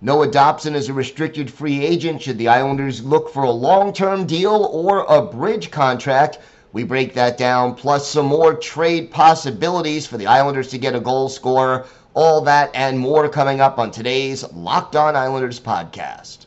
Noah Dobson is a restricted free agent. Should the Islanders look for a long term deal or a bridge contract? We break that down, plus some more trade possibilities for the Islanders to get a goal scorer. All that and more coming up on today's Locked On Islanders podcast.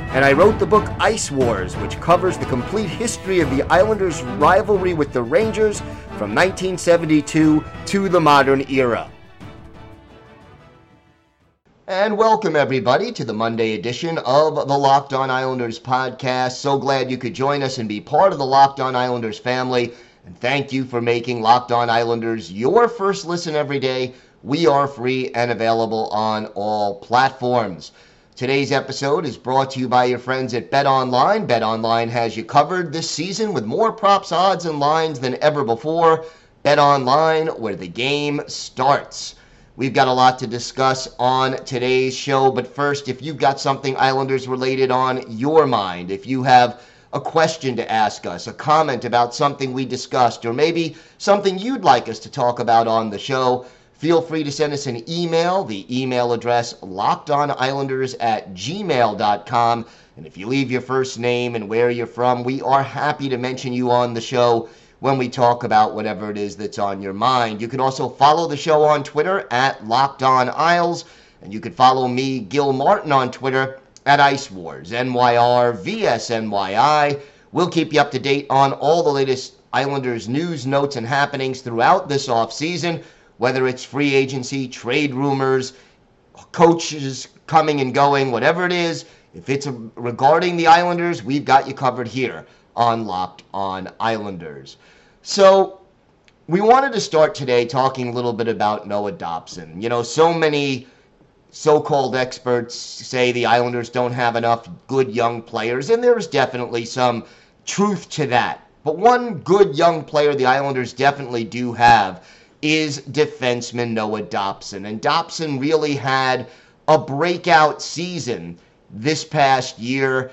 and I wrote the book Ice Wars, which covers the complete history of the Islanders' rivalry with the Rangers from 1972 to the modern era. And welcome, everybody, to the Monday edition of the Locked On Islanders podcast. So glad you could join us and be part of the Locked On Islanders family. And thank you for making Locked On Islanders your first listen every day. We are free and available on all platforms. Today's episode is brought to you by your friends at Bet Online. Bet Online has you covered this season with more props, odds, and lines than ever before. Bet Online, where the game starts. We've got a lot to discuss on today's show, but first, if you've got something Islanders related on your mind, if you have a question to ask us, a comment about something we discussed, or maybe something you'd like us to talk about on the show, feel free to send us an email. The email address lockedonislanders at gmail.com. And if you leave your first name and where you're from, we are happy to mention you on the show when we talk about whatever it is that's on your mind. You can also follow the show on Twitter at Locked On Isles, and you can follow me, Gil Martin, on Twitter at Ice Wars, NYR, VSNYI. We'll keep you up to date on all the latest Islanders news, notes, and happenings throughout this offseason, whether it's free agency, trade rumors, coaches coming and going, whatever it is. If it's regarding the Islanders, we've got you covered here on Locked On Islanders. So, we wanted to start today talking a little bit about Noah Dobson. You know, so many so called experts say the Islanders don't have enough good young players, and there's definitely some truth to that. But one good young player the Islanders definitely do have is defenseman Noah Dobson. And Dobson really had a breakout season this past year,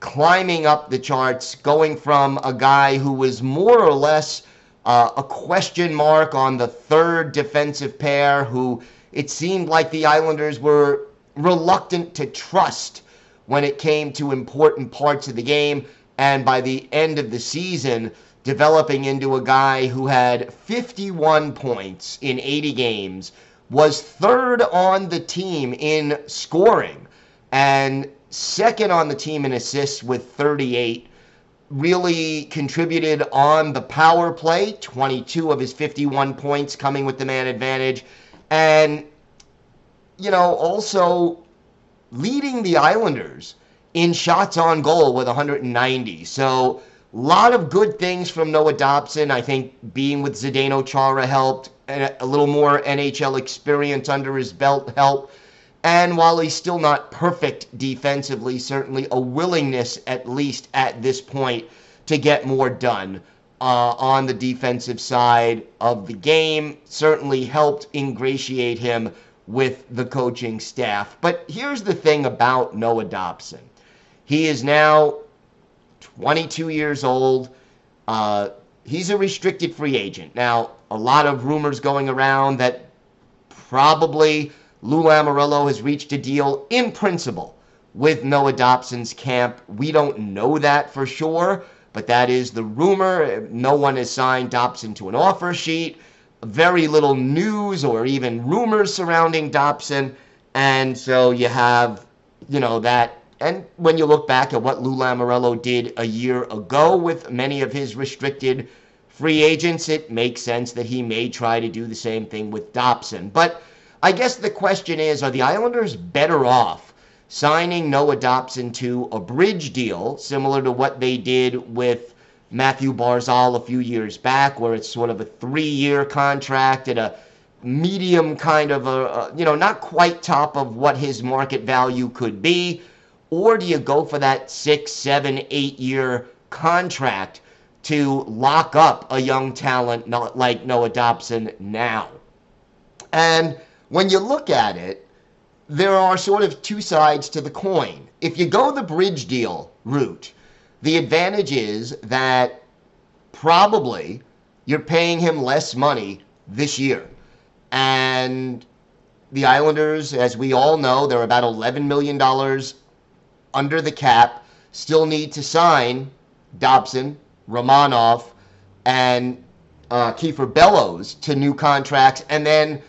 climbing up the charts, going from a guy who was more or less uh, a question mark on the third defensive pair, who it seemed like the Islanders were reluctant to trust when it came to important parts of the game. And by the end of the season, developing into a guy who had 51 points in 80 games, was third on the team in scoring, and second on the team in assists with 38. Really contributed on the power play, 22 of his 51 points coming with the man advantage. And, you know, also leading the Islanders in shots on goal with 190. So, a lot of good things from Noah Dobson. I think being with Zdeno Chara helped, a little more NHL experience under his belt helped. And while he's still not perfect defensively, certainly a willingness, at least at this point, to get more done uh, on the defensive side of the game certainly helped ingratiate him with the coaching staff. But here's the thing about Noah Dobson he is now 22 years old. Uh, he's a restricted free agent. Now, a lot of rumors going around that probably Lou Lamoriello has reached a deal in principle with Noah Dobson's camp. We don't know that for sure, but that is the rumor. No one has signed Dobson to an offer sheet. Very little news or even rumors surrounding Dobson. And so you have, you know, that. And when you look back at what Lou Lamoriello did a year ago with many of his restricted free agents, it makes sense that he may try to do the same thing with Dobson. But I guess the question is are the Islanders better off signing Noah Dobson to a bridge deal similar to what they did with Matthew Barzal a few years back, where it's sort of a three year contract at a medium kind of a, you know, not quite top of what his market value could be? Or do you go for that six, seven, eight year contract to lock up a young talent not like Noah Dobson now? And when you look at it, there are sort of two sides to the coin. If you go the bridge deal route, the advantage is that probably you're paying him less money this year. And the Islanders, as we all know, they're about $11 million under the cap, still need to sign Dobson, Romanov, and uh, Kiefer Bellows to new contracts. And then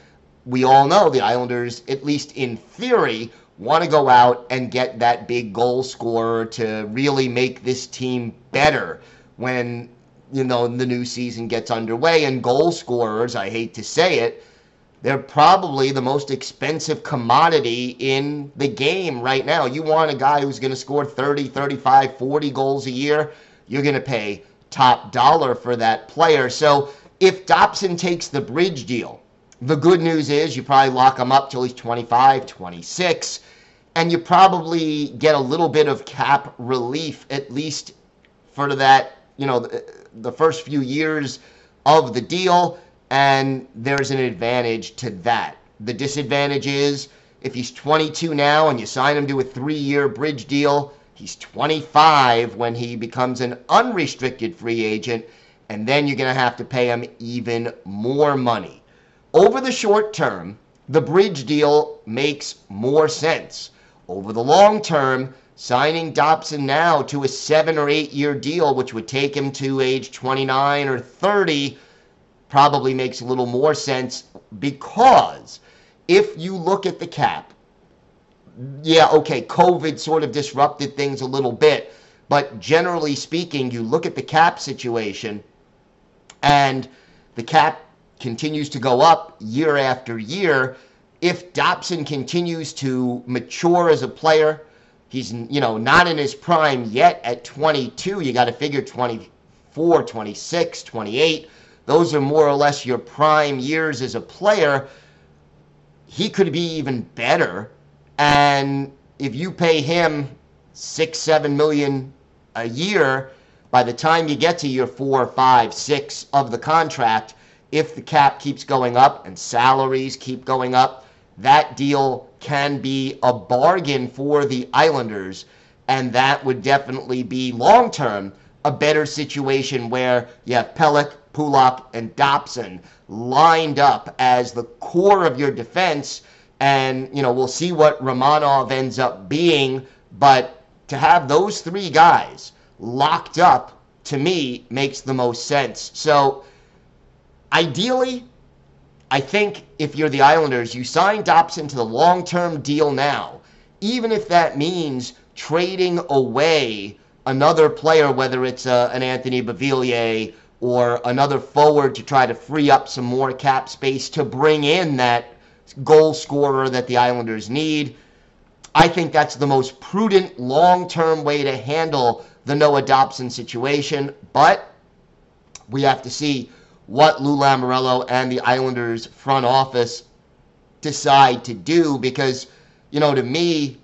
we all know the Islanders, at least in theory, want to go out and get that big goal scorer to really make this team better when you know the new season gets underway and goal scorers i hate to say it they're probably the most expensive commodity in the game right now. You want a guy who's going to score 30 35 40 goals a year you're going to pay top dollar for that player. So if dobson takes the bridge deal the good news is you probably lock him up till he's 25 26 and you probably get a little bit of cap relief at least for that you know the, the first few years of the deal and there's an advantage to that. The disadvantage is if he's 22 now and you sign him to a three-year bridge deal he's 25 when he becomes an unrestricted free agent and then you're going to have to pay him even more money. Over the short term the bridge deal makes more sense. Over the long term, signing Dobson now to a seven or eight year deal, which would take him to age 29 or 30, probably makes a little more sense because if you look at the cap, yeah, okay, COVID sort of disrupted things a little bit, but generally speaking, you look at the cap situation and the cap continues to go up year after year if Dobson continues to mature as a player, he's you know not in his prime yet at 22. You got to figure 24, 26, 28. Those are more or less your prime years as a player. He could be even better, and if you pay him six, seven million a year, by the time you get to your four, five, six of the contract, if the cap keeps going up and salaries keep going up, that deal can be a bargain for the Islanders, and that would definitely be long term a better situation where you have Pelech, Pulock, and Dobson lined up as the core of your defense. And, you know, we'll see what Romanov ends up being, but to have those three guys locked up to me makes the most sense. So, ideally, I think if you're the Islanders, you sign Dobson to the long term deal now, even if that means trading away another player, whether it's uh, an Anthony Beauvillier or another forward to try to free up some more cap space to bring in that goal scorer that the Islanders need. I think that's the most prudent long term way to handle the Noah Dobson situation, but we have to see what Lou Lamoriello and the Islanders front office decide to do because, you know, to me,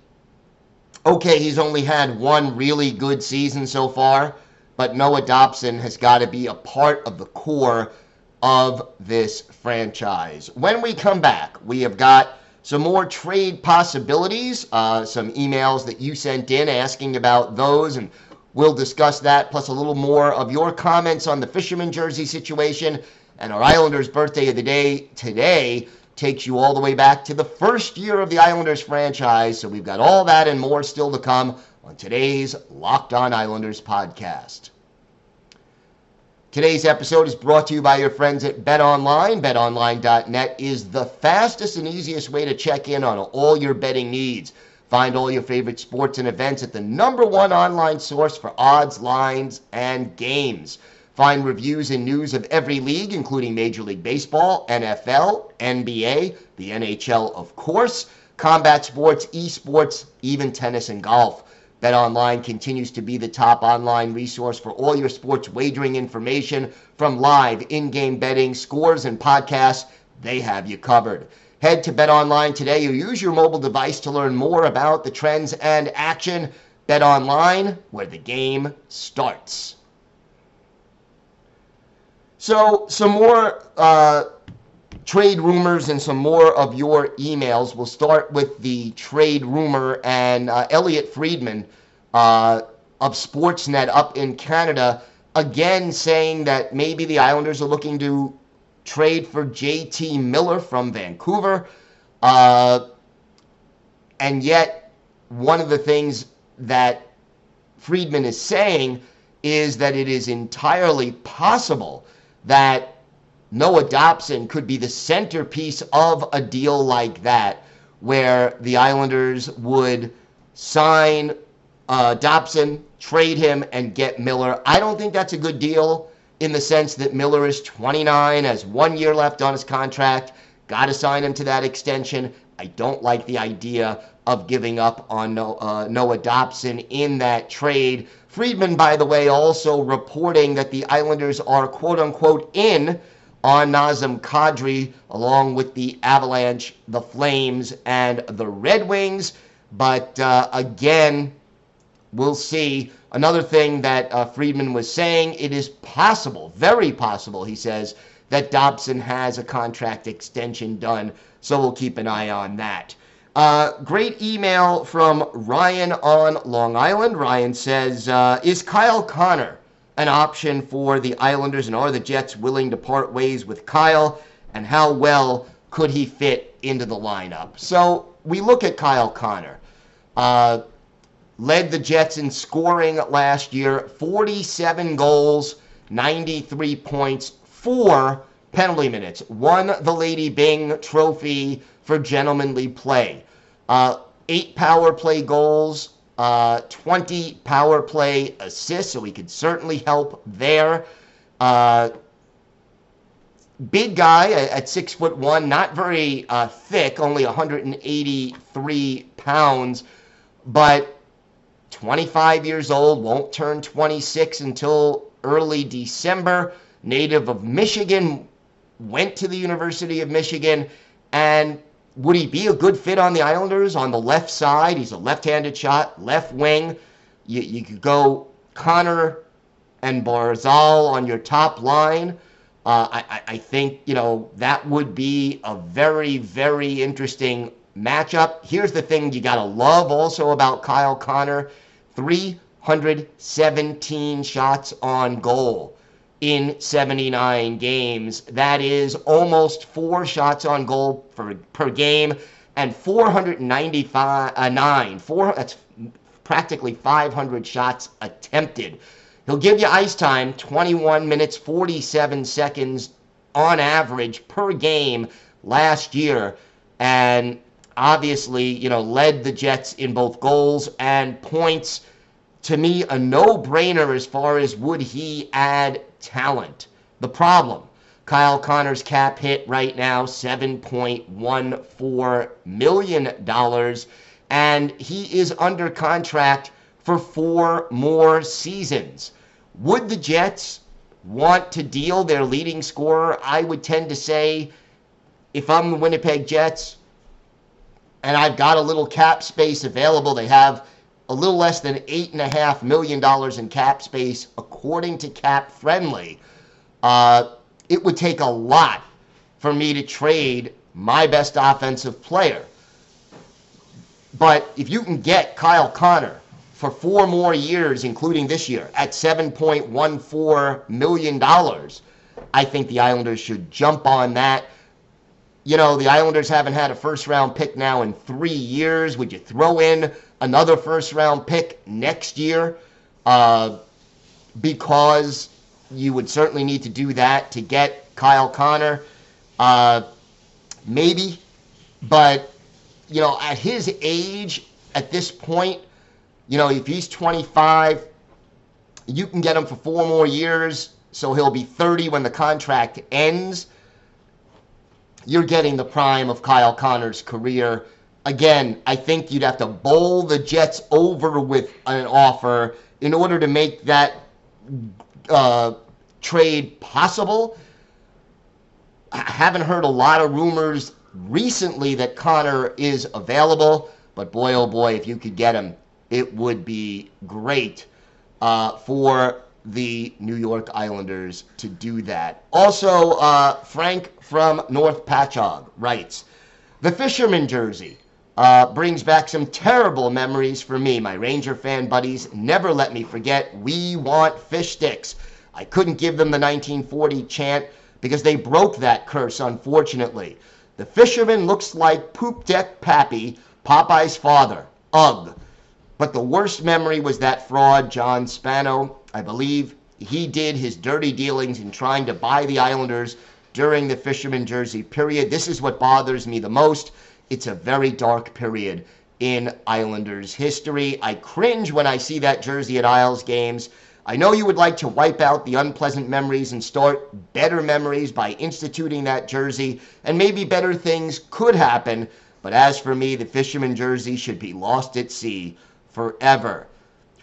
okay, he's only had one really good season so far, but Noah Dobson has got to be a part of the core of this franchise. When we come back, we have got some more trade possibilities, uh, some emails that you sent in asking about those and We'll discuss that, plus a little more of your comments on the fisherman jersey situation. And our Islanders birthday of the day today takes you all the way back to the first year of the Islanders franchise. So we've got all that and more still to come on today's Locked On Islanders podcast. Today's episode is brought to you by your friends at BetOnline. BetOnline.net is the fastest and easiest way to check in on all your betting needs. Find all your favorite sports and events at the number one online source for odds, lines, and games. Find reviews and news of every league, including Major League Baseball, NFL, NBA, the NHL, of course, combat sports, esports, even tennis and golf. BetOnline continues to be the top online resource for all your sports wagering information from live in-game betting, scores, and podcasts. They have you covered. Head to BetOnline today or use your mobile device to learn more about the trends and action. BetOnline, where the game starts. So, some more uh, trade rumors and some more of your emails. We'll start with the trade rumor and uh, Elliotte Friedman uh, of Sportsnet up in Canada again saying that maybe the Islanders are looking to trade for JT Miller from Vancouver. Uh, and yet, one of the things that Friedman is saying is that it is entirely possible that Noah Dobson could be the centerpiece of a deal like that, where the Islanders would sign uh, Dobson, trade him, and get Miller. I don't think that's a good deal in the sense that Miller is 29, has one year left on his contract, got to sign him to that extension. I don't like the idea of giving up on uh, Noah Dobson in that trade. Friedman, by the way, also reporting that the Islanders are quote unquote in on Nazem Kadri, along with the Avalanche, the Flames, and the Red Wings. But uh, again, we'll see. Another thing that uh, Friedman was saying, it is possible, very possible, he says, that Dobson has a contract extension done. So we'll keep an eye on that. Uh, great email from Ryan on Long Island. Ryan says, uh, Is Kyle Connor an option for the Islanders, and are the Jets willing to part ways with Kyle? And how well could he fit into the lineup? So we look at Kyle Connor. Uh, led the Jets in scoring last year 47 goals, 93 points, four penalty minutes, won the Lady Byng Trophy for gentlemanly play. Uh, eight power play goals, uh, 20 power play assists, so he could certainly help there. Uh, big guy at six foot one, not very uh, thick, only 183 pounds, but 25 years old, won't turn 26 until early December. Native of Michigan, went to the University of Michigan, and would he be a good fit on the Islanders on the left side? He's a left-handed shot, left wing. You, you could go Connor and Barzal on your top line. Uh, I, I think you know that would be a very very interesting matchup. Here's the thing you got to love also about Kyle Connor 317 shots on goal in 79 games. That is almost four shots on goal for, per game and 495 uh, nine four that's practically 500 shots attempted. He'll give you ice time 21 minutes 47 seconds on average per game last year and obviously, you know, led the Jets in both goals and points. To me, a no brainer as far as would he add talent. The problem Kyle Connor's cap hit right now $7.14 million, and he is under contract for four more seasons. Would the Jets want to deal their leading scorer? I would tend to say, if I'm the Winnipeg Jets, and I've got a little cap space available. They have a little less than $8.5 million in cap space, according to Cap Friendly. Uh, it would take a lot for me to trade my best offensive player. But if you can get Kyle Connor for four more years, including this year, at $7.14 million, I think the Islanders should jump on that you know, the Islanders haven't had a first round pick now in three years. Would you throw in another first round pick next year? Uh, because you would certainly need to do that to get Kyle Connor. Uh, maybe. But, you know, at his age, at this point, you know, if he's 25, you can get him for four more years, so he'll be 30 when the contract ends. You're getting the prime of Kyle Connor's career. Again, I think you'd have to bowl the Jets over with an offer in order to make that uh, trade possible. I haven't heard a lot of rumors recently that Connor is available, but boy, oh boy, if you could get him, it would be great uh, for the New York Islanders to do that. Also, uh, Frank from North Patchogue writes The fisherman jersey. Uh, brings back some terrible memories for me. My Ranger fan buddies never let me forget, we want fish sticks. I couldn't give them the 1940 chant because they broke that curse, unfortunately. The fisherman looks like Poop Deck Pappy, Popeye's father. Ugh. But the worst memory was that fraud, John Spano. I believe he did his dirty dealings in trying to buy the Islanders during the fisherman jersey period. This is what bothers me the most. It's a very dark period in Islanders history. I cringe when I see that jersey at Isles games. I know you would like to wipe out the unpleasant memories and start better memories by instituting that jersey, and maybe better things could happen. But as for me, the fisherman jersey should be lost at sea forever.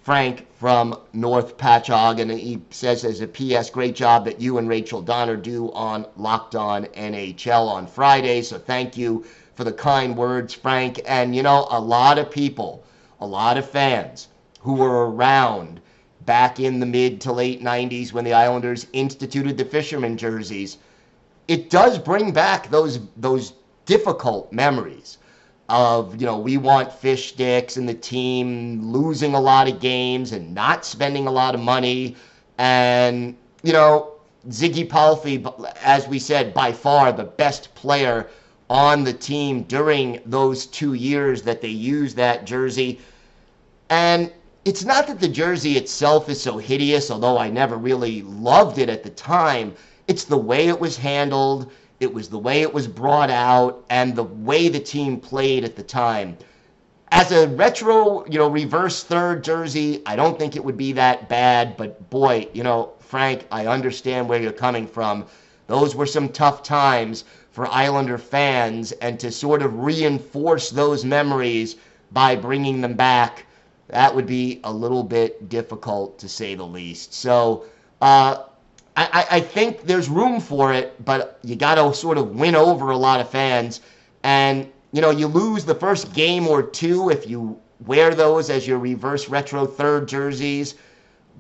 Frank from North Patchogue, and he says as a PS, great job that you and Rachel Donner do on Locked On NHL on Friday. So thank you for the kind words, Frank. And you know, a lot of people, a lot of fans who were around back in the mid to late 90s when the Islanders instituted the fisherman jerseys, it does bring back those those difficult memories of you know we want fish sticks and the team losing a lot of games and not spending a lot of money. And you know Ziggy Palffy as we said by far the best player on the team during those 2 years that they used that jersey. And it's not that the jersey itself is so hideous although I never really loved it at the time. It's the way it was handled it was the way it was brought out and the way the team played at the time. As a retro, you know, reverse third jersey, I don't think it would be that bad. But boy, you know, Frank, I understand where you're coming from. Those were some tough times for Islander fans, and to sort of reinforce those memories by bringing them back, that would be a little bit difficult to say the least. So, uh, I, I think there's room for it, but you got to sort of win over a lot of fans. And, you know, you lose the first game or two if you wear those as your reverse retro third jerseys.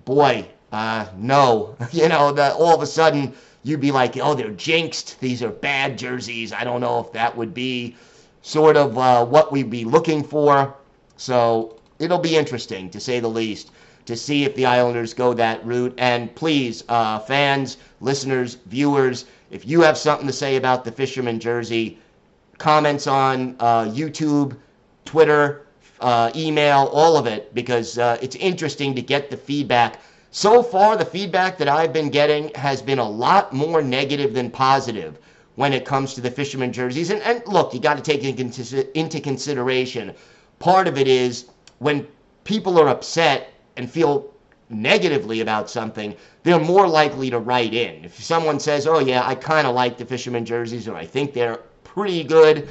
Boy, uh, no. you know, the, all of a sudden you'd be like, oh, they're jinxed. These are bad jerseys. I don't know if that would be sort of uh, what we'd be looking for. So it'll be interesting, to say the least to see if the Islanders go that route. And please, uh, fans, listeners, viewers, if you have something to say about the Fisherman jersey, comments on uh, YouTube, Twitter, uh, email, all of it, because uh, it's interesting to get the feedback. So far, the feedback that I've been getting has been a lot more negative than positive when it comes to the Fisherman jerseys. And, and look, you got to take into consideration part of it is when people are upset and feel negatively about something, they're more likely to write in. If someone says, oh, yeah, I kind of like the fisherman jerseys or I think they're pretty good,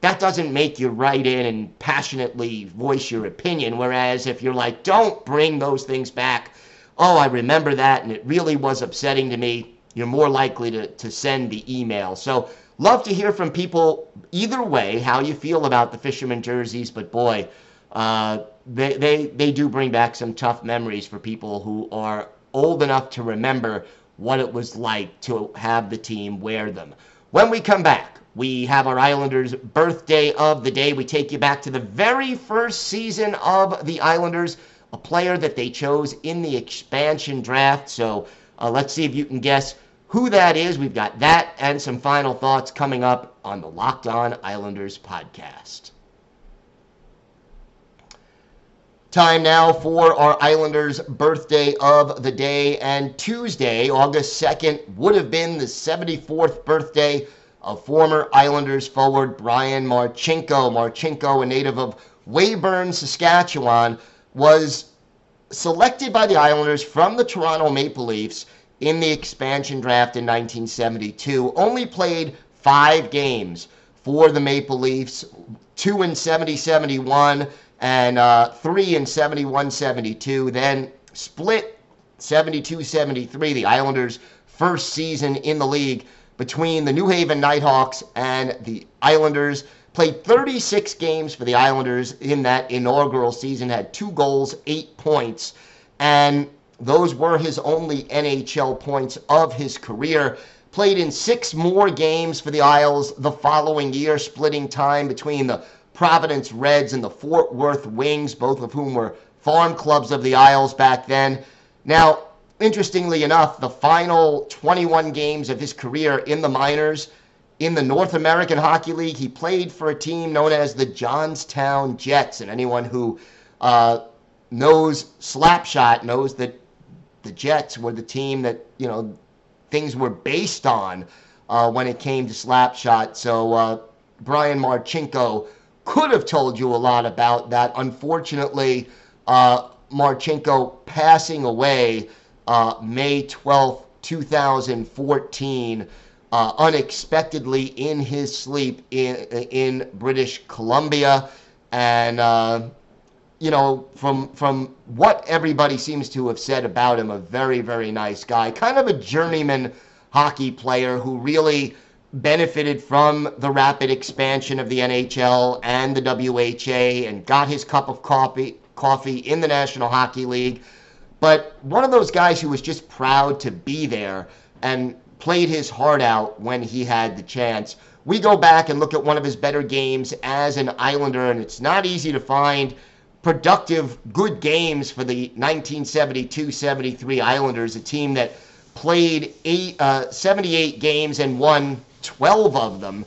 that doesn't make you write in and passionately voice your opinion. Whereas if you're like, don't bring those things back, oh, I remember that and it really was upsetting to me, you're more likely to, to send the email. So, love to hear from people either way how you feel about the fisherman jerseys, but boy, uh, they, they, they do bring back some tough memories for people who are old enough to remember what it was like to have the team wear them. When we come back, we have our Islanders' birthday of the day. We take you back to the very first season of the Islanders, a player that they chose in the expansion draft. So uh, let's see if you can guess who that is. We've got that and some final thoughts coming up on the Locked On Islanders podcast. Time now for our Islanders' birthday of the day. And Tuesday, August 2nd, would have been the 74th birthday of former Islanders forward Brian Marchinko. Marchinko, a native of Weyburn, Saskatchewan, was selected by the Islanders from the Toronto Maple Leafs in the expansion draft in 1972. Only played five games for the Maple Leafs, two in 70 71 and uh, three in 71 72. Then split 72 73, the Islanders' first season in the league between the New Haven Nighthawks and the Islanders. Played 36 games for the Islanders in that inaugural season, had two goals, eight points, and those were his only NHL points of his career. Played in six more games for the Isles the following year, splitting time between the Providence Reds and the Fort Worth Wings, both of whom were farm clubs of the Isles back then. Now, interestingly enough, the final 21 games of his career in the minors, in the North American Hockey League, he played for a team known as the Johnstown Jets. And anyone who uh, knows Slapshot knows that the Jets were the team that, you know, things were based on uh, when it came to Slapshot. So uh, Brian Marchinko could have told you a lot about that. Unfortunately, uh, Marchinko passing away uh, May 12th, 2014, uh, unexpectedly in his sleep in, in British Columbia. And, uh, you know, from, from what everybody seems to have said about him, a very, very nice guy, kind of a journeyman hockey player who really benefited from the rapid expansion of the NHL and the WHA and got his cup of coffee coffee in the National Hockey League. But one of those guys who was just proud to be there and played his heart out when he had the chance. We go back and look at one of his better games as an Islander, and it's not easy to find productive, good games for the 1972 73 Islanders, a team that played eight, uh, 78 games and won 12 of them.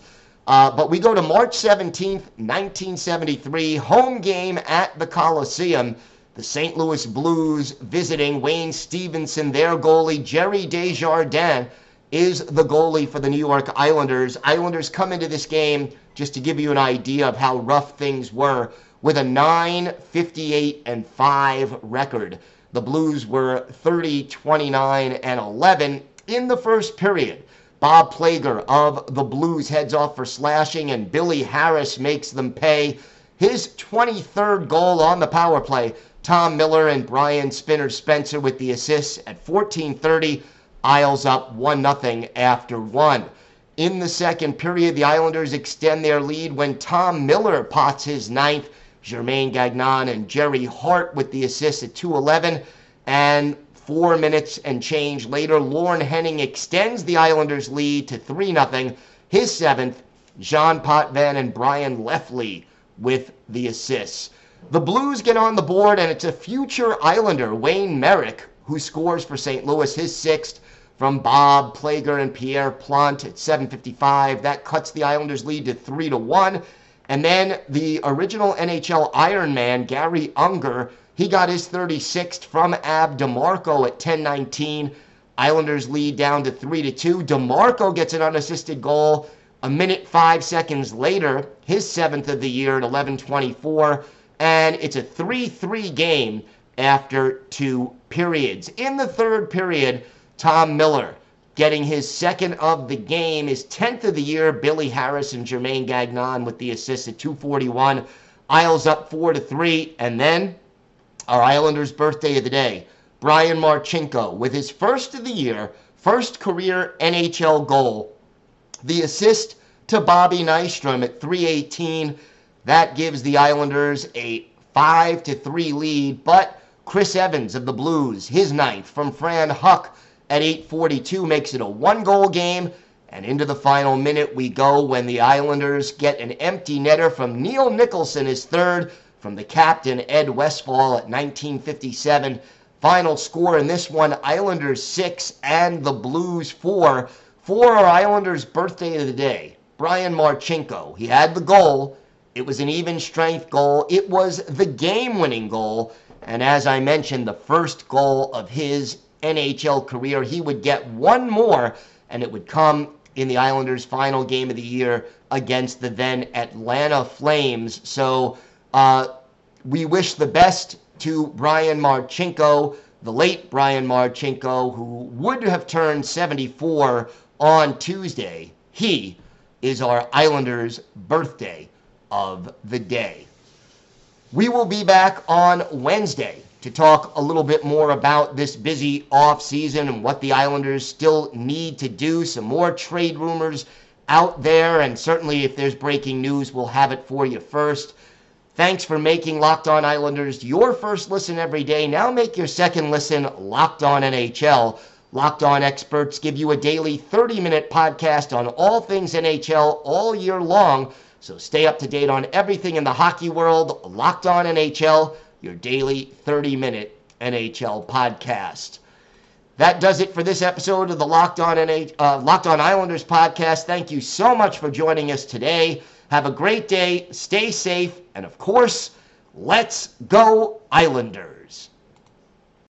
Uh, but we go to March 17th, 1973, home game at the Coliseum. The St. Louis Blues visiting Wayne Stephenson, their goalie. Gerry Desjardins is the goalie for the New York Islanders. Islanders come into this game, just to give you an idea of how rough things were, with a 9 58 and 5 record. The Blues were 30 29 and 11 in the first period. Bob Plager of the Blues heads off for slashing, and Billy Harris makes them pay. His 23rd goal on the power play. Tom Miller and Brian Spinner Spencer with the assists at 14:30. Isles up 1 0 after one. In the second period, the Islanders extend their lead when Tom Miller pots his ninth. Germain Gagnon and Gerry Hart with the assists at 2:11, and Four minutes and change later, Lorne Henning extends the Islanders' lead to 3 0. His seventh, Jean Potvin and Bryan Lefley with the assists. The Blues get on the board, and it's a future Islander, Wayne Merrick, who scores for St. Louis, his sixth from Bob Plager and Pierre Plante at 7:55. That cuts the Islanders' lead to three to one. And then the original NHL Ironman, Garry Unger, he got his 36th from Ab DeMarco at 10:19. Islanders lead down to 3 to 2. DeMarco gets an unassisted goal a minute 5 seconds later, his 7th of the year at 11:24, and it's a 3-3 game after two periods. In the third period, Tom Miller getting his second of the game, his 10th of the year, Billy Harris and Germain Gagnon with the assist at 241. Isles up 4 to 3, and then our Islanders' birthday of the day, Brian Marchinko, with his first of the year, first career NHL goal. The assist to Bobby Nystrom at 318. That gives the Islanders a 5 to 3 lead, but Chris Evans of the Blues, his ninth from Fran Huck at 842 makes it a one goal game. And into the final minute we go when the Islanders get an empty netter from Neil Nicholson, his third, from the captain Ed Westfall at 1957. Final score in this one Islanders 6 and the Blues 4. For our Islanders' birthday of the day, Brian Marchinko. He had the goal. It was an even strength goal. It was the game winning goal. And as I mentioned, the first goal of his NHL career. He would get one more, and it would come in the Islanders' final game of the year against the then Atlanta Flames. So uh, we wish the best to Brian Marchinko, the late Brian Marchinko, who would have turned 74 on Tuesday. He is our Islanders' birthday of the day. We will be back on Wednesday to talk a little bit more about this busy off season and what the Islanders still need to do. Some more trade rumors out there, and certainly if there's breaking news, we'll have it for you first. Thanks for making Locked On Islanders your first listen every day. Now make your second listen Locked On NHL. Locked On experts give you a daily 30 minute podcast on all things NHL all year long. So stay up to date on everything in the hockey world. Locked On NHL, your daily 30 minute NHL podcast. That does it for this episode of the Locked On, NH- uh, Locked On Islanders podcast. Thank you so much for joining us today. Have a great day. Stay safe. And of course, let's go, Islanders.